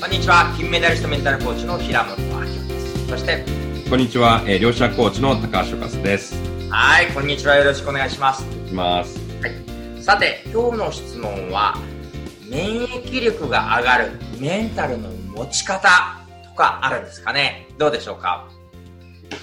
こんにちは。金メダリストメンタルコーチの平本明です。そして。こんにちは、えー、両者コーチの高橋和です。はい。こんにちは。よろしくお願いします。いきます。はい。さて今日の質問は免疫力が上がるメンタルの持ち方とかあるんですかね。どうでしょうか？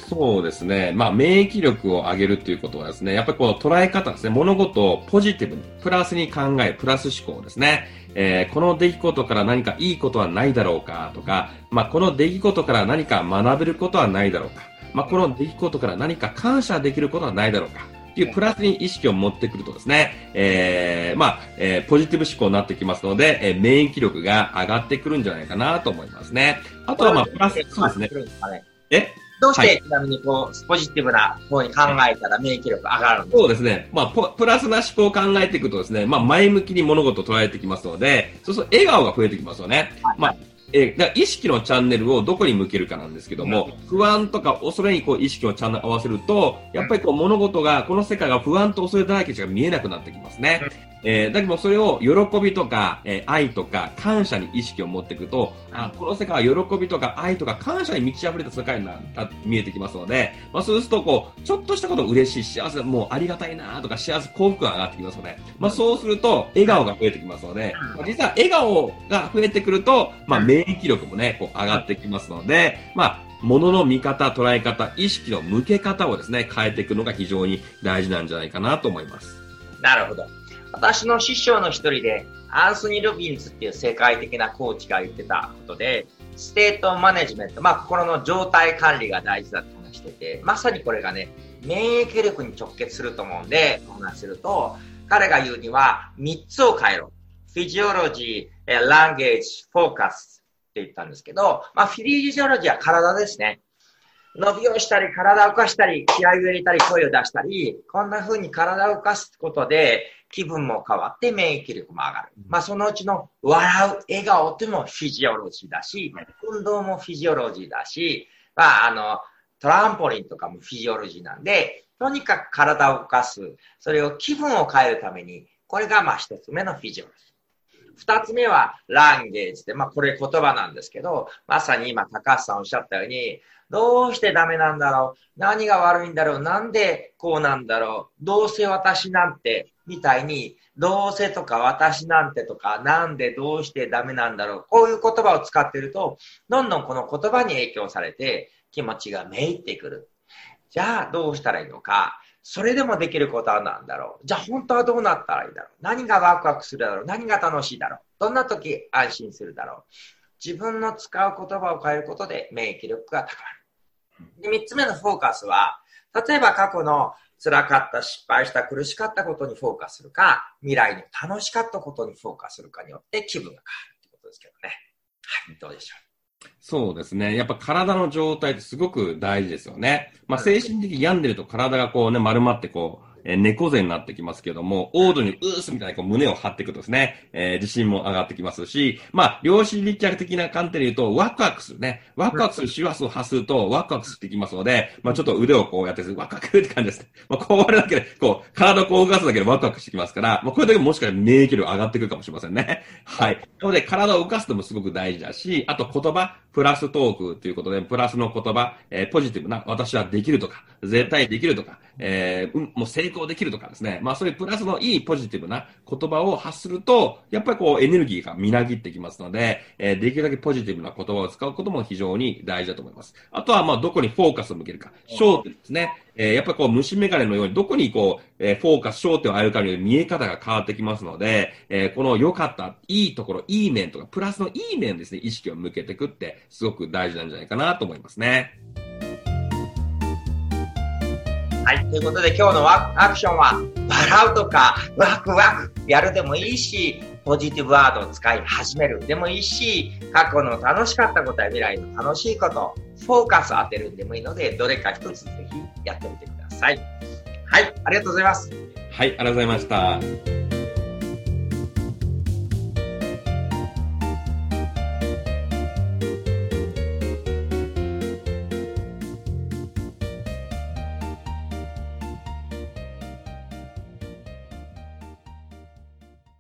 そうですね。まあ、免疫力を上げるっていうことはですね、やっぱりこの捉え方ですね、物事をポジティブに、プラスに考え、プラス思考ですね。えー、この出来事から何かいいことはないだろうかとか、まあ、この出来事から何か学べることはないだろうか、まあ、この出来事から何か感謝できることはないだろうか、っていうプラスに意識を持ってくるとですね、えー、まあ、えー、ポジティブ思考になってきますので、えー、免疫力が上がってくるんじゃないかなと思いますね。あとはまあ、プラス、そうですね。え？どうして、ちなみにこう、ポジティブな方に考えたら免疫力上がるんですか？そうですね。まあ、プラスな思考を考えていくとですね、まあ、前向きに物事を捉えてきますので、そうすると笑顔が増えてきますよね。はい、まあえー、だ意識のチャンネルをどこに向けるかなんですけども、不安とか恐れにこう意識をチャンネル合わせると、やっぱりこう物事が、この世界が不安と恐れだらけしか見えなくなってきますね。えー、だけどそれを喜びとか、えー、愛とか感謝に意識を持っていくと、あこの世界は喜びとか愛とか感謝に満ち溢れた世界にな見えてきますので、まあ、そうするとこう、ちょっとしたこと嬉しい、幸せ、もうありがたいなとか幸せ、幸福が上がってきますので、まあ、そうすると笑顔が増えてきますので、まあ、実は笑顔が増えてくると、まあ、免疫力もね、こう上がってきますので、まあ、物の見方、捉え方、意識の向け方をですね、変えていくのが非常に大事なんじゃないかなと思います。なるほど。私の師匠の一人で、アンソニー・ロビンズっていう世界的なコーチが言ってたことで、 state management、まあ、心の状態管理が大事だって話してて、まさにこれがね、免疫力に直結すると思うんで、お話すると、彼が言うには、3つを変えろ。フィジオロジー、ランゲージ、フォーカスって言ったんですけど、まあ、 physiology は体ですね。伸びをしたり、体を動かしたり、気合を入れたり、声を出したり、こんな風に体を動かすことで、気分も変わって免疫力も上がる。まあ、そのうちの笑う、笑顔っていうのも physiology だし、運動もフィジオロジーだし、まあ、あの、トランポリンとかもフィジオロジーなんで、とにかく体を動かす。それを気分を変えるために、これがまあ一つ目のフィジオロジー。二つ目はランゲージで、まあこれ言葉なんですけど、まさに今高橋さんおっしゃったように、どうしてダメなんだろう何が悪いんだろうなんでこうなんだろうどうせ私なんてみたいに、どうせとか私なんてとか、なんでどうしてダメなんだろう。こういう言葉を使ってると、どんどんこの言葉に影響されて気持ちがめいってくる。じゃあどうしたらいいのか。それでもできることは何だろう？じゃあ本当はどうなったらいいだろう？何がワクワクするだろう？何が楽しいだろう？どんな時安心するだろう？自分の使う言葉を変えることで免疫力が高まる。で、三つ目のフォーカスは、例えば過去の辛かった、失敗した、苦しかったことにフォーカスするか、未来に楽しかったことにフォーカスするかによって気分が変わるってことですけどね。はい、どうでしょう？そうですね。やっぱ体の状態ってすごく大事ですよね。まあ精神的に病んでると体がこうね、丸まってこう、え、猫背になってきますけども、オードにうーすみたいにこう胸を張っていくとですね、えー、自信も上がってきますし、まあ、量子力学的な観点で言うと、ワクワクするね。ワクワクする周波数を発すると、ワクワクしてきますので、まあ、ちょっと腕をこうやって、ワクワクって感じですね。まあ、こうやるだけで、こう、体をこう動かすだけでワクワクしてきますから、まあ、これだけもしかしたら免疫力上がってくるかもしれませんね。はい。なので、体を動かすのもすごく大事だし、あと言葉、プラストークということで、プラスの言葉、えー、ポジティブな、私はできるとか、絶対できるとか、えー、もう成功できるとかですね。まあそういうプラスのいいポジティブな言葉を発すると、やっぱりこうエネルギーがみなぎってきますので、えー、できるだけポジティブな言葉を使うことも非常に大事だと思います。あとはまあどこにフォーカスを向けるか、焦点ですね。えー、やっぱりこう虫眼鏡のようにどこにこう、えー、フォーカス、焦点を当てるかにより見え方が変わってきますので、えー、この良かった、いいところ、いい面とか、プラスのいい面ですね、意識を向けていくって、すごく大事なんじゃないかなと思いますね。はい。ということで今日のワークアクションは、笑うとか、ワクワクやるでもいいし、ポジティブワードを使い始めるでもいいし、過去の楽しかったことや未来の楽しいこと、フォーカスを当てるんでもいいので、どれか一つぜひやってみてください。はい。ありがとうございます。はい。ありがとうございました。